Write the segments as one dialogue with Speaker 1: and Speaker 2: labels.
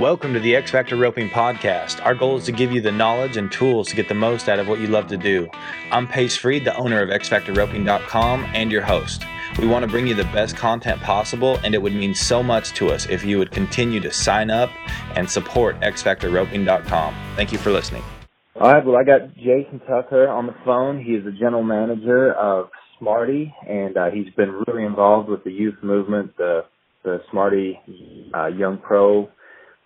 Speaker 1: Welcome to the X Factor Roping Podcast. Our goal is to give you the knowledge and tools to get the most out of what you love to do. I'm Pace Freed, the owner of XFactorRoping.com and your host. We want to bring you the best content possible, and it would mean so much to us if you would continue to sign up and support XFactorRoping.com. Thank you for listening.
Speaker 2: All right, well, I got Jason Tucker on the phone. He is the general manager of Smarty, and uh, he's been really involved with the youth movement, the the Smarty uh, Young Pro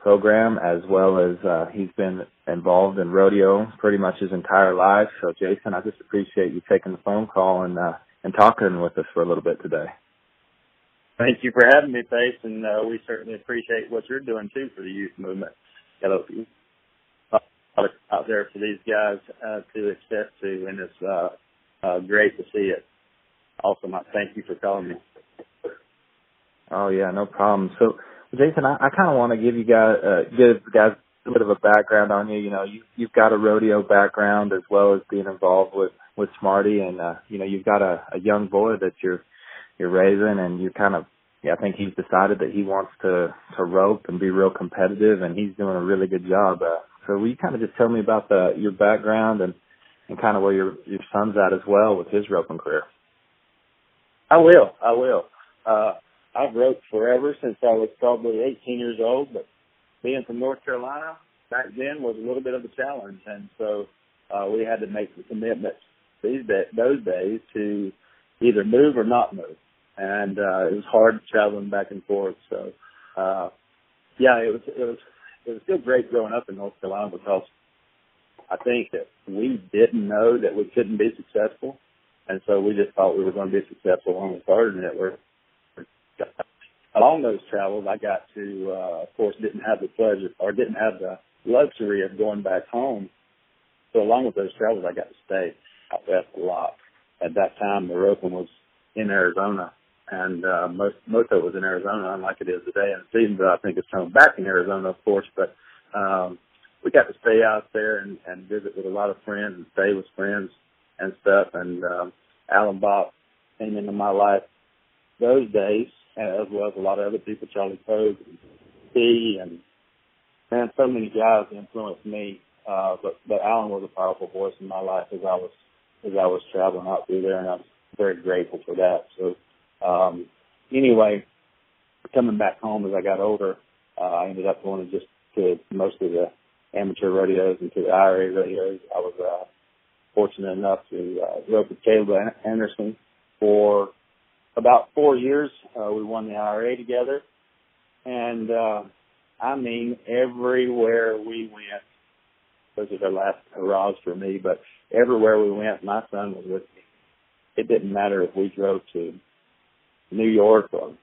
Speaker 2: program, as well as uh, he's been involved in rodeo pretty much his entire life. So, Jason, I just appreciate you taking the phone call and uh, and talking with us for a little bit today.
Speaker 3: Thank you for having me, Pace, and uh, we certainly appreciate what you're doing too for the youth movement. Got out there for these guys uh, to access to, and it's uh, uh, great to see it. Also, my Thank you for calling me.
Speaker 2: Oh yeah, no problem. So Jason, I, I kind of want to give you guys uh, give guys a bit of a background on you. You know, you you've got a rodeo background as well as being involved with with Smarty, and uh, you know you've got a, a young boy that you're you're raising, and you kind of yeah, I think he's decided that he wants to to rope and be real competitive, and he's doing a really good job. Uh, so will you kind of just tell me about the your background and and kind of where your your son's at as well with his roping career?
Speaker 3: I will. I will. Uh, I've roped forever since I was probably 18 years old, but being from North Carolina back then was a little bit of a challenge, and so uh, we had to make the commitment these day, those days to either move or not move, and uh, it was hard traveling back and forth. So, uh, yeah, it was it was it was still great growing up in North Carolina because I think that we didn't know that we couldn't be successful, and so we just thought we were going to be successful when we started, and it. Along those travels, I got to, uh, of course, didn't have the pleasure or didn't have the luxury of going back home. So along with those travels, I got to stay out west a lot. At that time, roping was in Arizona, and uh, most it was in Arizona, unlike it is today. And but I think it's coming back in Arizona, of course. But um, we got to stay out there and, and visit with a lot of friends and stay with friends and stuff. And um, Alan Bach came into my life those days as well as a lot of other people, Charlie Pogue and T and man, so many guys influenced me. Uh, but but Alan was a powerful voice in my life as I was as I was traveling out through there, and I'm very grateful for that. So um, anyway, coming back home as I got older, uh, I ended up going to just to most of the amateur rodeos and to the IRA rodeos. I was uh, fortunate enough to uh, rope with Caleb Anderson for about four years. Uh, we won the IRA together, and uh, I mean, everywhere we went, those are the last hurrahs for me. But everywhere we went, my son was with me. It didn't matter if we drove to New York or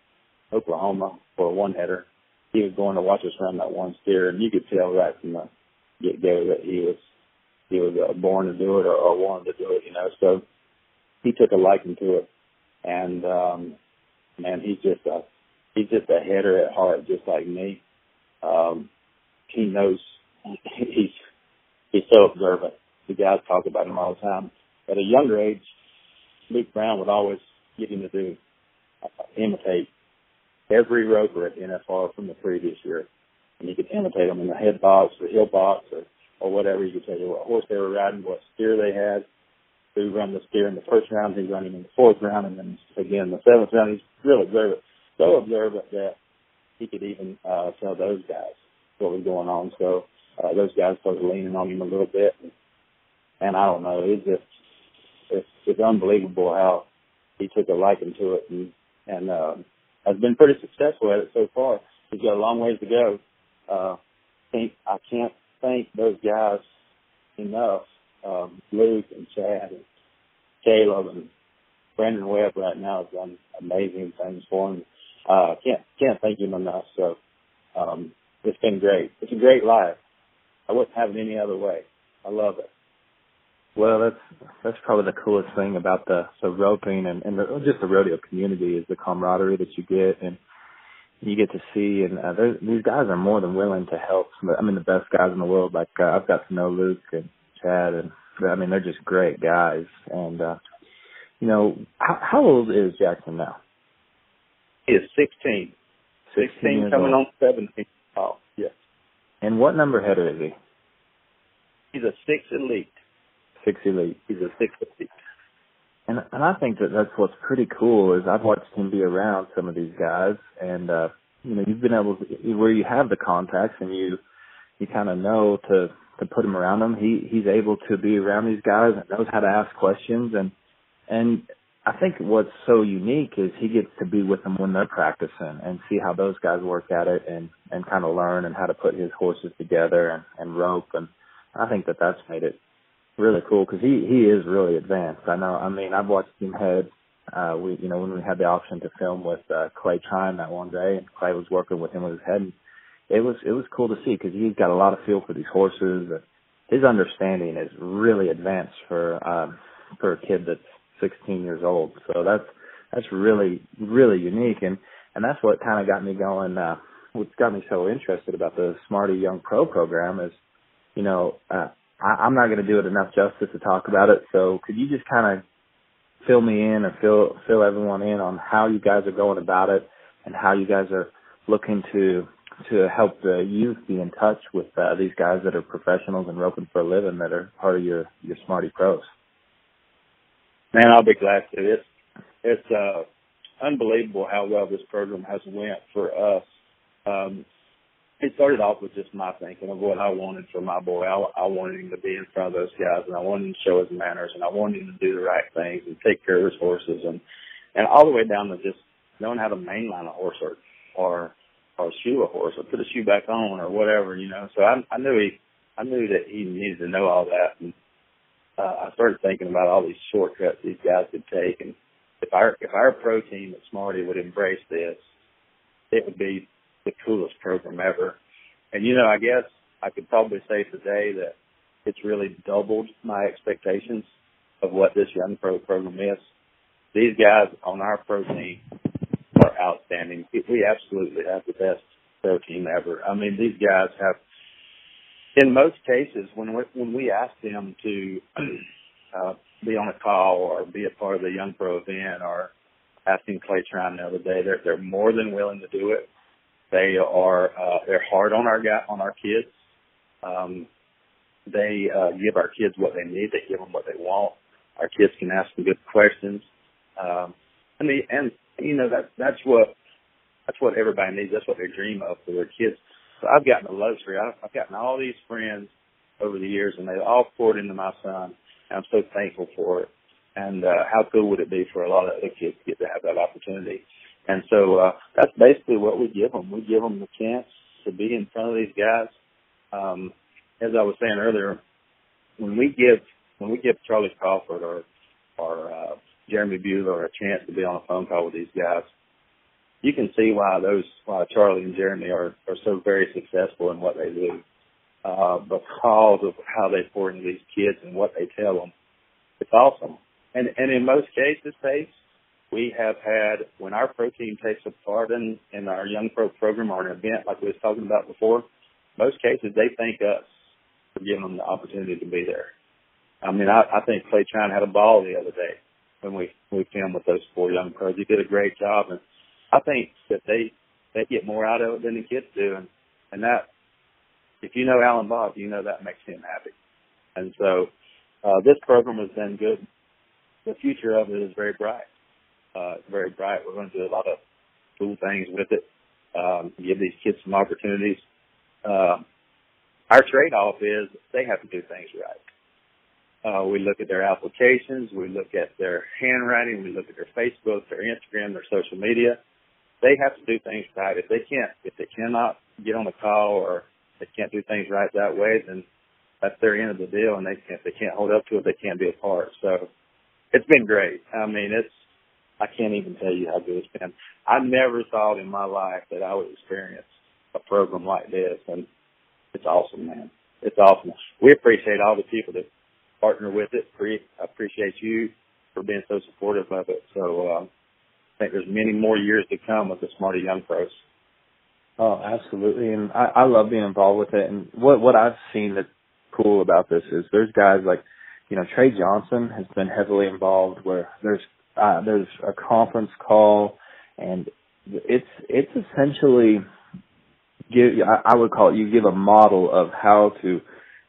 Speaker 3: Oklahoma for a one header. He was going to watch us run that one steer, and you could tell right from the get go that he was he was uh, born to do it or, or wanted to do it. You know, so he took a liking to it and um, man, he's just a he's just a header at heart, just like me. Um, he knows he's he's so observant. The guys talk about him all the time. At a younger age, Luke Brown would always get him to do uh, imitate every roper at NFR from the previous year, and he could imitate them in the head box or hill box or or whatever. You could tell you what horse they were riding, what steer they had, who run the steer in the first round, he's running in the fourth round, and then again the seventh round. He's real observant, so observant that he could even uh, tell those guys what was going on. So uh, those guys started leaning on him a little bit, and I don't know, it's just it's, it's unbelievable how he took a liking to it and and uh, has been pretty successful at it so far. He's got a long ways to go. Uh, think I can't thank those guys enough um, Luke and Chad and Caleb and Brandon Webb right now has done amazing things for him. Uh, can't can't thank him enough. So um, it's been great. It's a great life. I wouldn't have it any other way. I love it.
Speaker 2: Well, that's that's probably the coolest thing about the the roping and and the, just the rodeo community is the camaraderie that you get and you get to see and uh, these guys are more than willing to help. I mean, the best guys in the world. Like uh, I've got to know Luke and Chad, and I mean they're just great guys. And uh, you know, how, how old is Jackson now?
Speaker 3: He is 16. 16, 16 coming
Speaker 2: old.
Speaker 3: on 17. Oh, yes.
Speaker 2: And what number header is he?
Speaker 3: He's a six elite.
Speaker 2: Six elite.
Speaker 3: He's a six elite.
Speaker 2: And and I think that that's what's pretty cool is I've watched him be around some of these guys, and uh, you know you've been able to where you have the contacts and you you kind of know to to put him around them. He he's able to be around these guys and knows how to ask questions and and I think what's so unique is he gets to be with them when they're practicing and see how those guys work at it and and kind of learn and how to put his horses together and and rope and I think that that's made it really cool because he he is really advanced. I know. I mean, I've watched him head. Uh, we you know when we had the option to film with uh, Clay Tryan that one day, and Clay was working with him with his head. And it was it was cool to see because he's got a lot of feel for these horses. And his understanding is really advanced for um, for a kid that's 16 years old. So that's that's really really unique, and and that's what kind of got me going. Uh, what got me so interested about the Smarty Young Pro program is, you know, uh, I, I'm not going to do it enough justice to talk about it. So could you just kind of fill me in or fill fill everyone in on how you guys are going about it and how you guys are looking to to help the youth be in touch with uh, these guys that are professionals and roping for a living that are part of your your Smarty Pros.
Speaker 3: Man, I'll be glad to. It's it's uh, unbelievable how well this program has went for us. Um, it started off with just my thinking of what I wanted for my boy. I, I wanted him to be in front of those guys, and I wanted him to show his manners, and I wanted him to do the right things and take care of his horses, and and all the way down to just knowing how to mainline a horse or or or shoe a horse or put a shoe back on or whatever, you know. So I I knew he I knew that he needed to know all that, and uh, I started thinking about all these shortcuts these guys could take, and if our if our pro team at Smarty would embrace this, it would be the coolest program ever. And you know, I guess I could probably say today that it's really doubled my expectations of what this young pro program is. These guys on our pro team are outstanding. We absolutely have the best pro team ever. I mean, these guys have, in most cases, when we, when we ask them to uh, be on a call or be a part of the young pro event or asking Clay Tryan the other day, they're they're more than willing to do it. They are uh, they're hard on our guy on our kids. Um, they uh, give our kids what they need. They give them what they want. Our kids can ask them good questions. Um, and the and you know that that's what that's what everybody needs. That's what they dream of for their kids. So I've gotten a luxury. I've, I've gotten all these friends over the years, and they've all poured into my son. And I'm so thankful for it. And uh, how cool would it be for a lot of other kids to get to have that opportunity? And so uh, that's basically what we give them. We give them the chance to be in front of these guys. Um, as I was saying earlier, when we give when we give Charly Crawford or or uh, Jeremy Buhler a chance to be on a phone call with these guys, you can see why those why Charlie and Jeremy are are so very successful in what they do uh, because of how they pour into these kids and what they tell them. It's awesome, and and in most cases, Pace, we have had when our pro team takes a part in in our young pro program or an event like we was talking about before. Most cases, they thank us for giving them the opportunity to be there. I mean, I, I think Clay Tryan had a ball the other day when we we filmed with those four young pros. He did a great job, and I think that they they get more out of it than the kids do, and and that if you know Alan Bach, you know that makes him happy. And so uh, this program has been good. The future of it is very bright. Uh, very bright. We're going to do a lot of cool things with it. Um, give these kids some opportunities. Uh, our trade-off is they have to do things right. Uh, we look at their applications, we look at their handwriting, we look at their Facebook, their Instagram, their social media. They have to do things right. If they can't, if they cannot get on the call or they can't do things right that way, then that's their end of the deal, and they can't they can't hold up to it. They can't be a part. So it's been great. I mean, it's I can't even tell you how good it's been. I never thought in my life that I would experience a program like this, and it's awesome, man. It's awesome. We appreciate all the people that partner with it. I appreciate you for being so supportive of it. So uh, I think there's many more years to come with the Smarty Young Pros.
Speaker 2: Oh, absolutely, and I, I love being involved with it. And what what I've seen that's cool about this is there's guys like, you know, Trey Johnson has been heavily involved. Where there's uh, there's a conference call, and it's it's essentially give I would call it you give a model of how to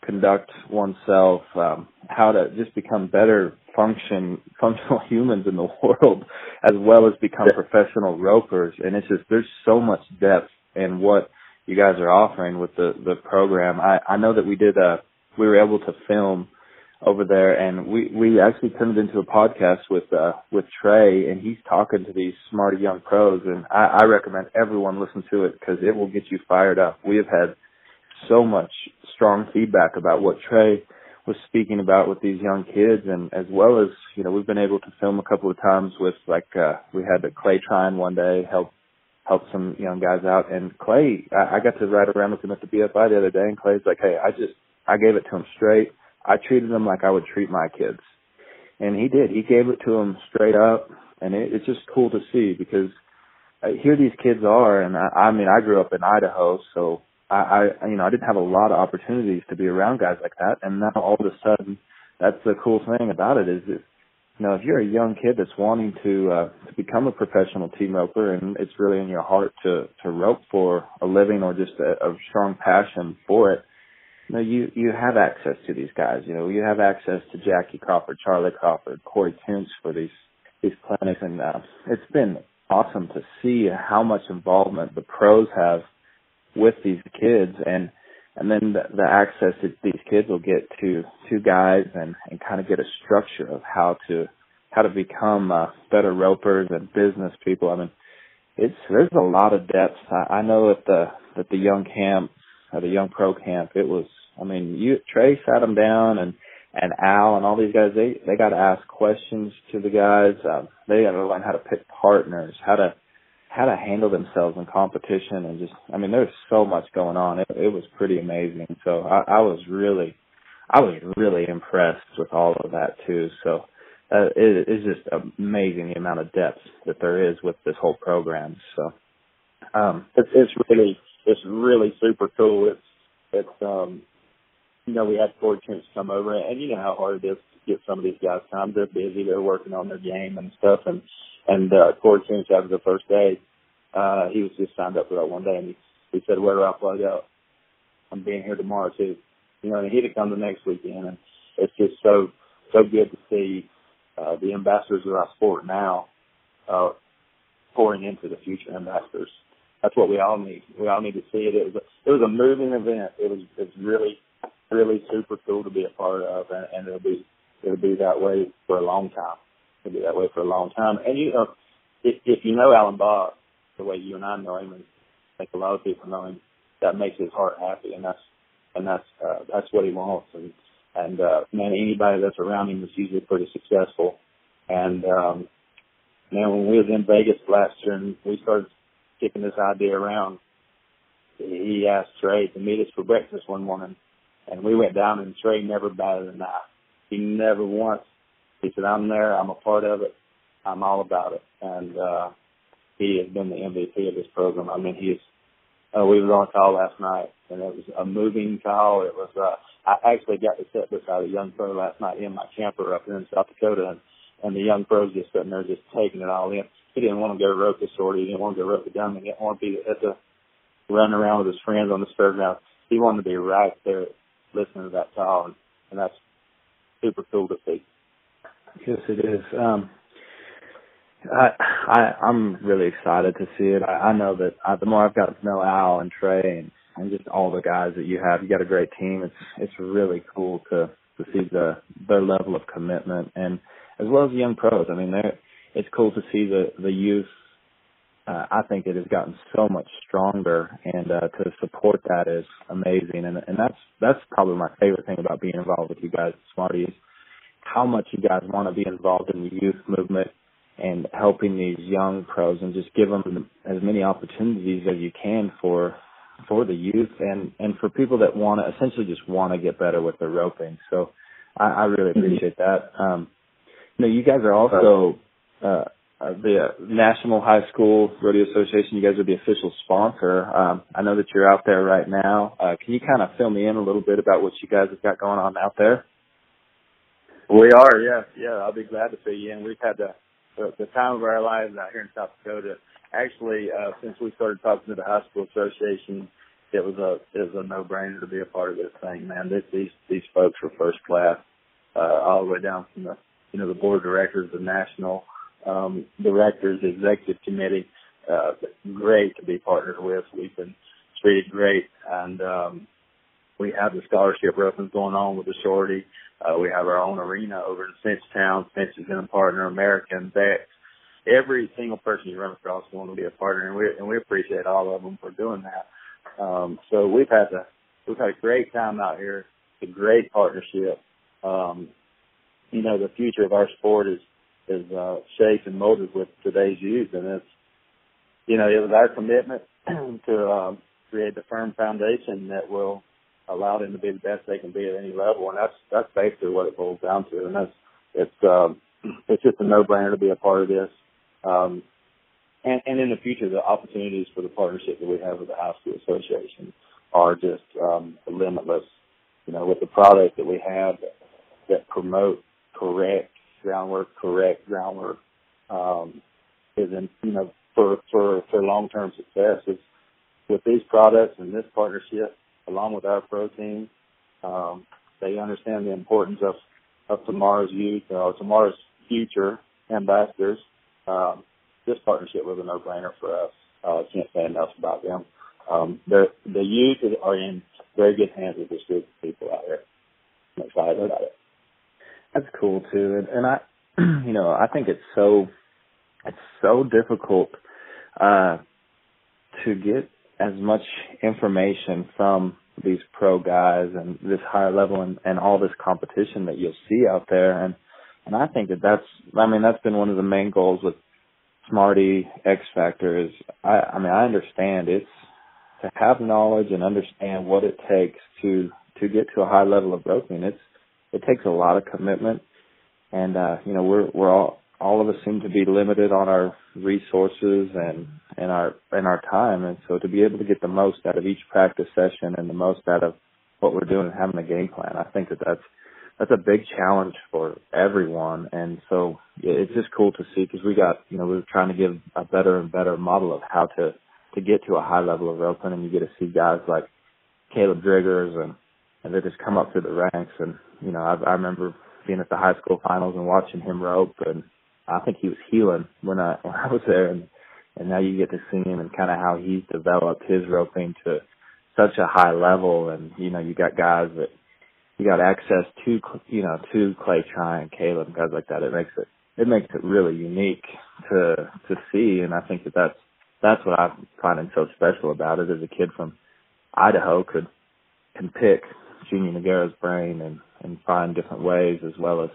Speaker 2: conduct oneself, um, how to just become better function functional humans in the world, as well as become professional ropers. And it's just there's so much depth in what you guys are offering with the the program. I I know that we did a we were able to film over there and we we actually turned it into a podcast with uh with Trey and he's talking to these smart young pros and I, I recommend everyone listen to it because it will get you fired up. We have had so much strong feedback about what Trey was speaking about with these young kids and as well as, you know, we've been able to film a couple of times with like uh we had the Clay Tryan one day help help some young guys out and Clay I, I got to ride around with him at the BFI the other day and Clay's like, Hey, I just I gave it to him straight I treated him like I would treat my kids. And he did. He gave it to him straight up. And it, it's just cool to see because uh, here these kids are. And I, I mean, I grew up in Idaho, so I, I, you know, I didn't have a lot of opportunities to be around guys like that. And now all of a sudden, that's the cool thing about it is that, you know, if you're a young kid that's wanting to, uh, to become a professional team roper and it's really in your heart to, to rope for a living or just a, a strong passion for it, you know, you you have access to these guys. You know, you have access to Jackie Crawford, Charly Crawford, Cory Koontz for these these clinics, and uh, it's been awesome to see how much involvement the pros have with these kids, and and then the, the access that these kids will get to to guys, and and kind of get a structure of how to how to become uh, better ropers and business people. I mean, it's there's a lot of depth. I, I know at the at the young camp, at the young pro camp, it was I mean, you Trey sat them down and and Al and all these guys they they got to ask questions to the guys. Um, they got to learn how to pick partners, how to how to handle themselves in competition, and just I mean, there's so much going on. It, it was pretty amazing. So I, I was really I was really impressed with all of that too. So uh, it is just amazing the amount of depth that there is with this whole program. So
Speaker 3: um, it's it's really it's really super cool. It's it's um you know, we had Cory Koontz come over, and you know how hard it is to get some of these guys time. They're busy, they're working on their game and stuff. And and uh, Cory Koontz after the first day, uh, he was just signed up for that one day, and he he said, "Where do I plug up? I'm being here tomorrow too." You know, and he'd have come the next weekend, and it's just so so good to see uh, the ambassadors of our sport now uh, pouring into the future ambassadors. That's what we all need. We all need to see it. It was a, it was a moving event. It was it was really really super cool to be a part of, and, and it'll be it'll be that way for a long time. It'll be that way for a long time. And you know, if, if you know Alan Bach the way you and I know him, and I think a lot of people know him, that makes his heart happy, and that's and that's uh, that's what he wants. And and uh, man, anybody that's around him is usually pretty successful. And um, man, when we was in Vegas last year and we started kicking this idea around, he asked Trey to meet us for breakfast one morning and we went down and Trey never batted an eye. He never once. He said, I'm there. I'm a part of it. I'm all about it. And, uh, he has been the MVP of this program. I mean, he's, uh, we was on a call last night and it was a moving call. It was, uh, I actually got to sit beside a young pro last night in my camper up in South Dakota and, and the young pros just sitting there just taking it all in. He didn't want to go rope the sword. He didn't want to go rope the gun. He didn't want to be at the, running around with his friends on the fairground. He wanted to be right there listening to that call, and, and that's super cool to see.
Speaker 2: Yes, it is. Um, I, I I'm really excited to see it. I, I know that I, the more I've got to know Al and Trey and, and just all the guys that you have, you got a great team. It's it's really cool to to see the their level of commitment and as well as the young pros. I mean, they're it's cool to see the the youth uh, I think it has gotten so much stronger, and uh, to support that is amazing. And and that's that's probably my favorite thing about being involved with you guys, Smarties, how much you guys want to be involved in the youth movement and helping these young pros and just give them as many opportunities as you can for for the youth and and for people that want to essentially just want to get better with their roping. So I, I really mm-hmm. appreciate that. Um, you know, you guys are also uh, uh, the National High School Rodeo Association. You guys are the official sponsor. Um, I know that you're out there right now. Uh, can you kind of fill me in a little bit about what you guys have got going on out there?
Speaker 3: We are, yeah, yeah. I'll be glad to fill you in. We've had the the, time of our lives out here in South Dakota. Actually, uh, since we started talking to the High School Association it was a it was a no brainer to be a part of this thing, man. This, these these folks were first class, uh, all the way down from the you know the board of directors, the national um, directors, executive committee. Uh, great to be partnered with. We've been treated great, and um, we have the scholarship reference going on with the shorty. Uh, we have our own arena over in Cinchtown. Cinch has been a partner, American, Bex. Every single person you run across is going to be a partner, and we and we appreciate all of them for doing that. Um, so we've had a we've had a great time out here. It's a great partnership. Um, you know, the future of our sport is is uh, shaped and molded with today's youth, and it's you know it was our commitment to um, create the firm foundation that will allow them to be the best they can be at any level, and that's that's basically what it boils down to, and that's it's um, it's just a no brainer to be a part of this. Um, and, and in the future, the opportunities for the partnership that we have with the High School Association are just um, limitless. You know, with the product that we have that, promote correct groundwork, correct groundwork, um, is in, you know, for, for, for long-term success is with these products and this partnership, along with our protein, um, they understand the importance of, of tomorrow's youth, uh, tomorrow's future ambassadors. Um, this partnership was a no-brainer for us. Uh, can't say enough about them. Um, the the youth are in very good hands with this group of people out there. I'm excited about it.
Speaker 2: That's cool too, and, and I, you know, I think it's so, it's so difficult uh, to get as much information from these pro guys and this higher level and, and all this competition that you'll see out there, and and I think that that's, I mean, that's been one of the main goals with Smarty X Factor is I, I mean I understand it's to have knowledge and understand what it takes to to get to a high level of roping. It's it takes a lot of commitment, and uh, you know we're we're all all of us seem to be limited on our resources and and our and our time, and so to be able to get the most out of each practice session and the most out of what we're doing and having a game plan, I think that that's that's a big challenge for everyone. And so it's just cool to see because we got, you know, we are trying to give a better and better model of how to, to get to a high level of roping and you get to see guys like Caleb Driggers and, and they just come up through the ranks. And, you know, I, I remember being at the high school finals and watching him rope and I think he was heeling when I, when I was there and, and now you get to see him and kind of how he's developed his roping to such a high level. And, you know, you got guys that, you got access to you know to Clay Tryan and Caleb guys like that. It makes it it makes it really unique to to see, and I think that that's that's what I'm finding so special about it. As a kid from Idaho, could can pick Junior Nogueira's brain and and find different ways, as well as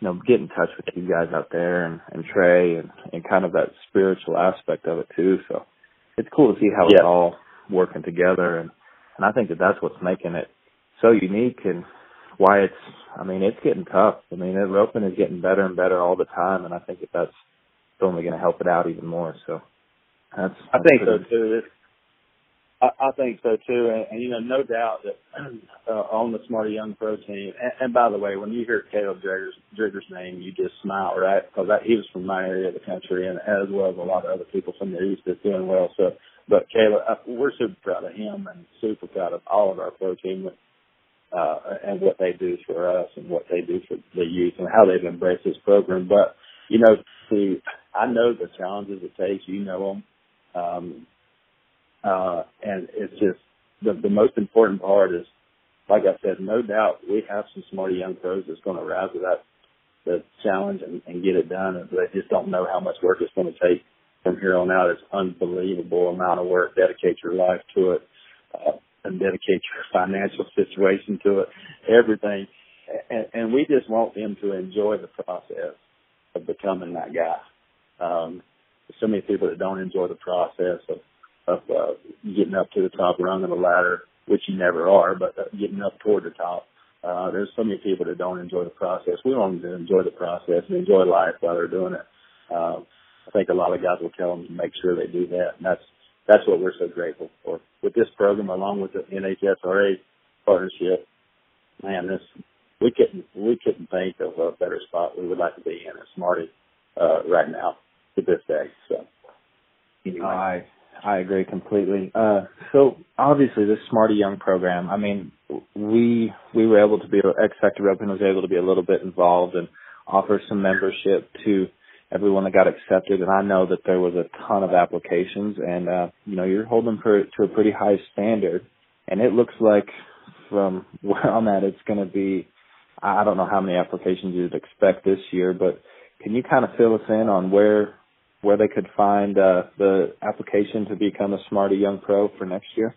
Speaker 2: you know get in touch with you guys out there and and Trey and and kind of that spiritual aspect of it too. So it's cool to see how yeah. it's all working together, and and I think that that's what's making it so unique and why it's I mean it's getting tough. I mean the roping is getting better and better all the time, and I think that that's only going to help it out even more. So that's,
Speaker 3: that's I think pretty, so too. It's, I, I think so too, and, and you know no doubt that uh, on the Smarty Young Pro team. And, and by the way, when you hear Caleb Driggers, Driggers' name, you just smile, right? Because he was from my area of the country, and as well as a lot of other people from the east that's doing well. So, but Caleb, uh, we're super proud of him and super proud of all of our pro team uh, and what they do for us and what they do for the youth and how they've embraced this program. But, you know, see, I know the challenges it takes, you know them. Um, uh, and it's just the, the most important part is, like I said, no doubt we have some smarty young pros that's going to rise to that, the challenge and, and get it done. And they just don't know how much work it's going to take from here on out. It's unbelievable amount of work. Dedicate your life to it. Uh, and dedicate your financial situation to it, everything. And, and we just want them to enjoy the process of becoming that guy. Um, so many people that don't enjoy the process of, of uh, getting up to the top rung of the ladder, which you never are, but uh, getting up toward the top. Uh, there's so many people that don't enjoy the process. We want them to enjoy the process and enjoy life while they're doing it. Uh, I think a lot of guys will tell them to make sure they do that, and that's that's what we're so grateful for. With this program, along with the NHSRA partnership, man, this we couldn't we couldn't think of a better spot we would like to be in as Smarty uh, right now to this day. So
Speaker 2: anyway. I agree completely. Uh, so obviously this Smarty Young program, I mean, we, we were able to be, X Factor Roping was able to be a little bit involved and offer some membership to everyone that got accepted. And I know that there was a ton of applications and, uh, you know, you're holding for, to a pretty high standard. And it looks like from where I'm at, it's going to be, I don't know how many applications you'd expect this year, but can you kind of fill us in on where where they could find uh, the application to become a Smarty Young Pro for next year?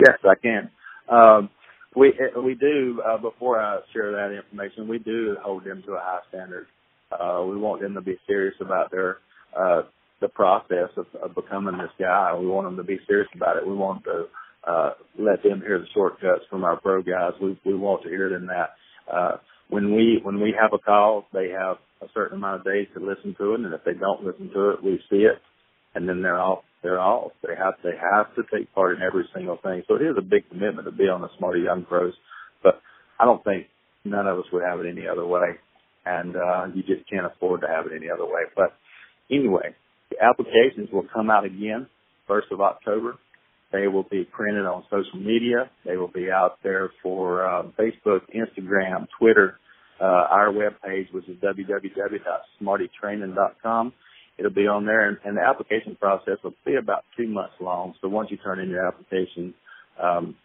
Speaker 3: Yes, I can. Um, we we do uh, before I share that information, we do hold them to a high standard. Uh, we want them to be serious about their uh, the process of, of becoming this guy. We want them to be serious about it. We want to uh, let them hear the shortcuts from our pro guys. We we want to hear them that. Uh, when we when we have a call, they have a certain amount of days to listen to it, and if they don't listen to it, we see it, and then they're off. They're off. They have they have to take part in every single thing. So it is a big commitment to be on the Smarty Young Pros, but I don't think none of us would have it any other way, and uh, you just can't afford to have it any other way. But anyway, the applications will come out again first of October. They will be printed on social media. They will be out there for um, Facebook, Instagram, Twitter, uh, our webpage, which is www.smartytraining.com. It'll be on there, and, and the application process will be about two months long. So once you turn in your application, um,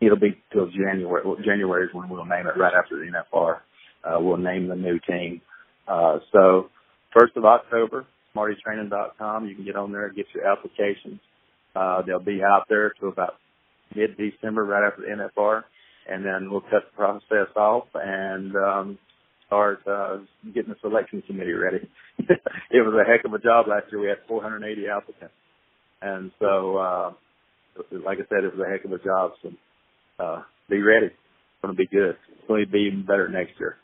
Speaker 3: it'll be till January. Well, January is when we'll name it. Right after the NFR, uh, we'll name the new team. Uh, so first of October, smartytraining.com. You can get on there and get your applications. Uh, they'll be out there to about mid-December, right after the NFR, and then we'll cut the process off and um, start uh, getting the selection committee ready. it was a heck of a job last year. We had 480 applicants, and so uh, like I said, it was a heck of a job. So uh, be ready. It's going to be good. It's going to be even better next year.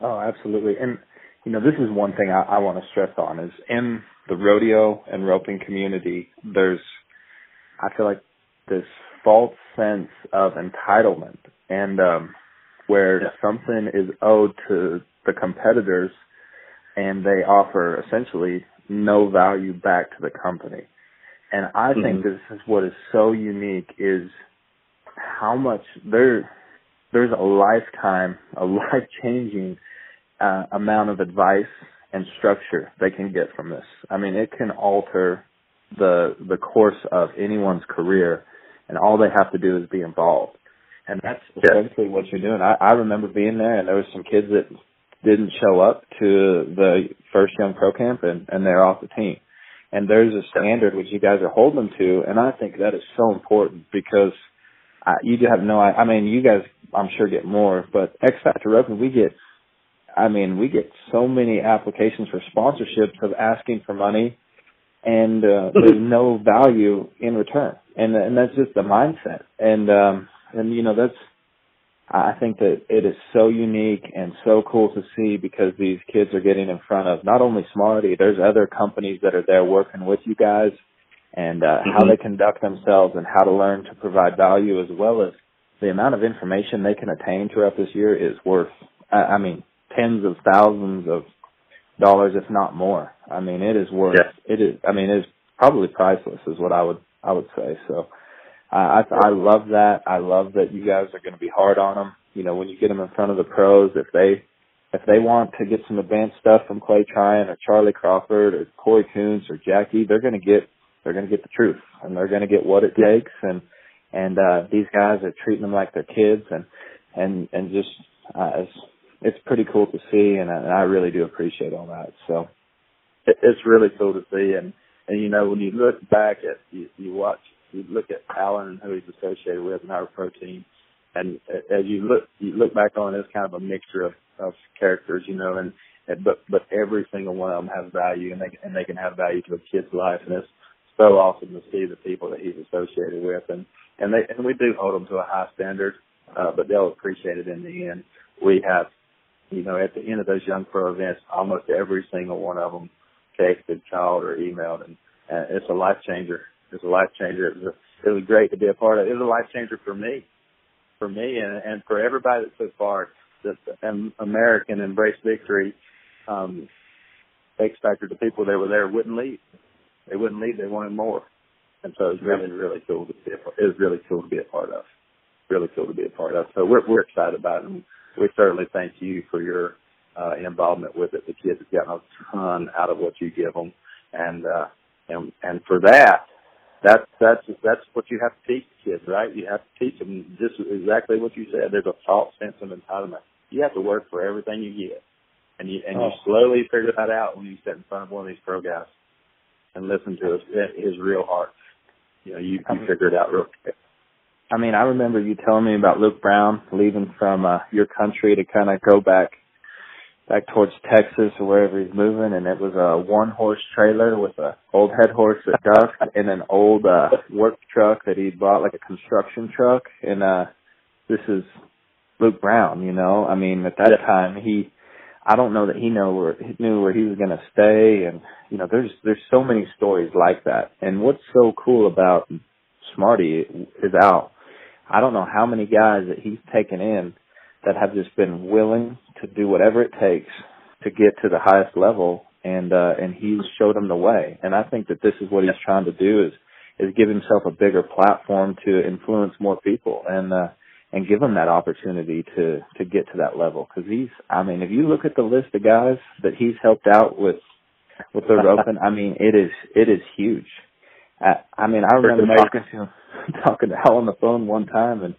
Speaker 2: Oh, absolutely. And you know, this is one thing I, I want to stress on is in the rodeo and roping community, there's I feel like this false sense of entitlement and um where yeah. something is owed to the competitors and they offer essentially no value back to the company. And I mm-hmm. think this is what is so unique is how much there there's a lifetime, a life changing uh, amount of advice and structure they can get from this. I mean, it can alter the the course of anyone's career, and all they have to do is be involved. And that's essentially what you're doing. I, I remember being there, and there was some kids that didn't show up to the first young pro camp, and and they're off the team. And there's a standard which you guys are holding them to, and I think that is so important because I, you do have no. I, I mean, you guys, I'm sure get more, but X Factor Roping, we get. I mean, we get so many applications for sponsorships of asking for money and uh, there's no value in return, and and that's just the mindset. And um, and you know that's I think that it is so unique and so cool to see because these kids are getting in front of not only Smarty, there's other companies that are there working with you guys and uh, mm-hmm. how they conduct themselves and how to learn to provide value as well as the amount of information they can attain throughout this year is worth, I, I mean, tens of thousands of dollars, if not more. I mean, it is worth. Yeah. It is. I mean, it's probably priceless, is what I would I would say. So, I I love that. I love that you guys are going to be hard on them. You know, when you get them in front of the pros, if they if they want to get some advanced stuff from Clay Tryan or Charly Crawford or Cory Koontz or Jackie, they're going to get they're going to get the truth and they're going to get what it takes. And and uh, these guys are treating them like they're kids and and and just uh, as it's pretty cool to see, and I, and I really do appreciate all that. So
Speaker 3: it, it's really cool to see, and and you know when you look back at you, you watch you look at Alan and who he's associated with in our pro team, and as you look you look back on it, it's kind of a mixture of of characters, you know, and, and but but every single one of them has value, and they and they can have value to a kid's life, and it's so awesome to see the people that he's associated with, and and they and we do hold them to a high standard, uh, but they'll appreciate it in the end. We have you know, at the end of those young pro events, almost every single one of them texted, called, or emailed, and, and it's a life changer. It's a life changer. It was, a, it was great to be a part of. It was a life changer for me, for me, and, and for everybody that took part. The, the American Embrace Victory, um, X Factor, the people that were there wouldn't leave. they wouldn't leave. They wanted more, and so it was really really cool to be. A, it was really cool to be a part of. Really cool to be a part of. So we're we're excited about it, and we certainly thank you for your uh, involvement with it. The kids have gotten a ton out of what you give them, and uh, and and for that, that's that's that's what you have to teach the kids, right? You have to teach them just exactly what you said. There's a false sense of entitlement. You have to work for everything you get, and you and oh. you slowly figure that out when you sit in front of one of these pro guys and listen to his, his real heart. You know, you, you figure it out real quick.
Speaker 2: I mean, I remember you telling me about Luke Brown leaving from uh, your country to kind of go back back towards Texas or wherever he's moving, and it was a one horse trailer with a old head horse at dusk and an old uh work truck that he bought like a construction truck. And uh this is Luke Brown, you know. I mean, at that yeah. time he I don't know that he know where he knew where he was going to stay, and you know, there's there's so many stories like that. And what's so cool about Smarty is out. I don't know how many guys that he's taken in that have just been willing to do whatever it takes to get to the highest level and uh and he's showed them the way. And i think that this is what he's trying to do is is give himself a bigger platform to influence more people and uh and give him that opportunity to to get to that level. Because he's i mean if you look at the list of guys that he's helped out with with the roping i mean it is it is huge. I, I mean i remember talking to him talking to Al on the phone one time and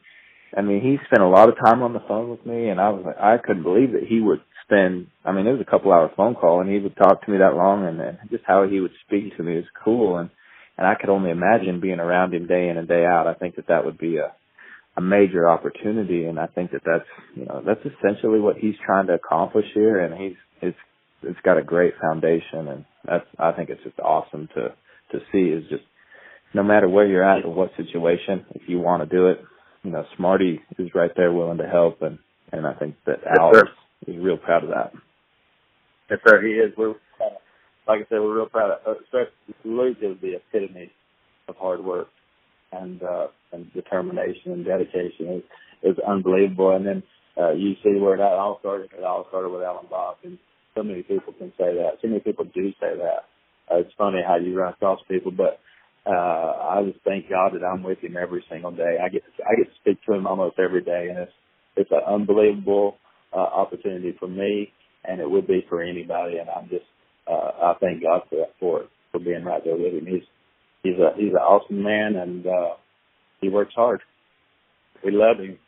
Speaker 2: I mean, he spent a lot of time on the phone with me, and I was like, I couldn't believe that he would spend. I mean, it was a couple hour phone call, and he would talk to me that long, and, and just how he would speak to me was cool, and and I could only imagine being around him day in and day out. I think that that would be a a major opportunity, and I think that that's you know that's essentially what he's trying to accomplish here, and he's it's it's got a great foundation, and that's I think it's just awesome to to see is just no matter where you're at or what situation, if you want to do it, you know, Smarty is right there willing to help, and and I think that yes, Al is, real proud of that.
Speaker 3: Yes, sir. He is. We're like I said, we're real proud of. Uh, Luke is the epitome of hard work and uh and determination and dedication is is unbelievable. And then uh you see where that all started. It all started with Alan Bach, and so many people can say that. So many people do say that. Uh, it's funny how you run across people, but uh, I just thank God that I'm with him every single day. I get to, I get to speak to him almost every day, and it's it's an unbelievable uh, opportunity for me, and it would be for anybody. And I'm just uh, I thank God for that for for being right there with him. He's he's a he's an awesome man, and uh, he works hard. We love him.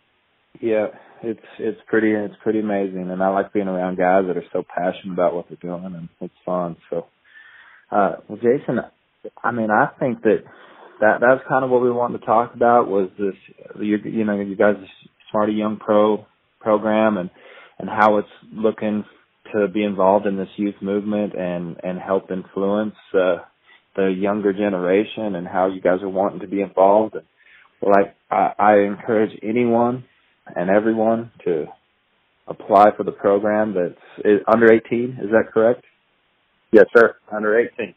Speaker 2: Yeah, it's it's pretty it's pretty amazing, and I like being around guys that are so passionate about what they're doing, and it's fun. So, uh, well, Jason, I mean, I think that that that's kind of what we wanted to talk about was this, you, you know, you guys' Smarty Young Pro program and and how it's looking to be involved in this youth movement and and help influence uh, the younger generation and how you guys are wanting to be involved. Like I, I encourage anyone and everyone to apply for the program that's is under 18. Is that correct?
Speaker 3: Yes, sir. Under 18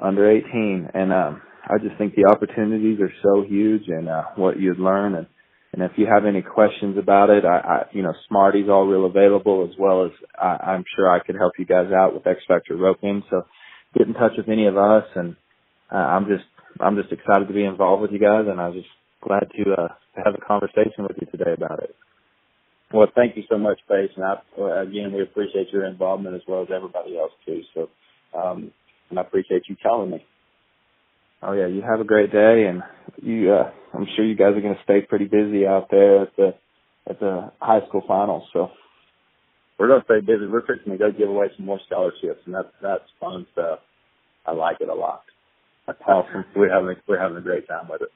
Speaker 2: under 18. And um, I just think the opportunities are so huge and uh, what you'd learn. And, and if you have any questions about it, I, I you know, Smarty's all real available as well as I, I'm sure I could help you guys out with X Factor roping. So get in touch with any of us. And uh, I'm just, I'm just excited to be involved with you guys. And I'm just glad to, uh, to have a conversation with you today about it.
Speaker 3: Well, thank you so much, Pace. And I, again, we appreciate your involvement as well as everybody else too. So, um, and I appreciate you telling me.
Speaker 2: Oh yeah, you have a great day, and you. uh I'm sure you guys are going to stay pretty busy out there at the at the high school finals. So
Speaker 3: we're going to stay busy. We're fixing to go give away some more scholarships, and that's that's fun stuff. I like it a lot.
Speaker 2: That's awesome.
Speaker 3: We're having we're having a great time with it.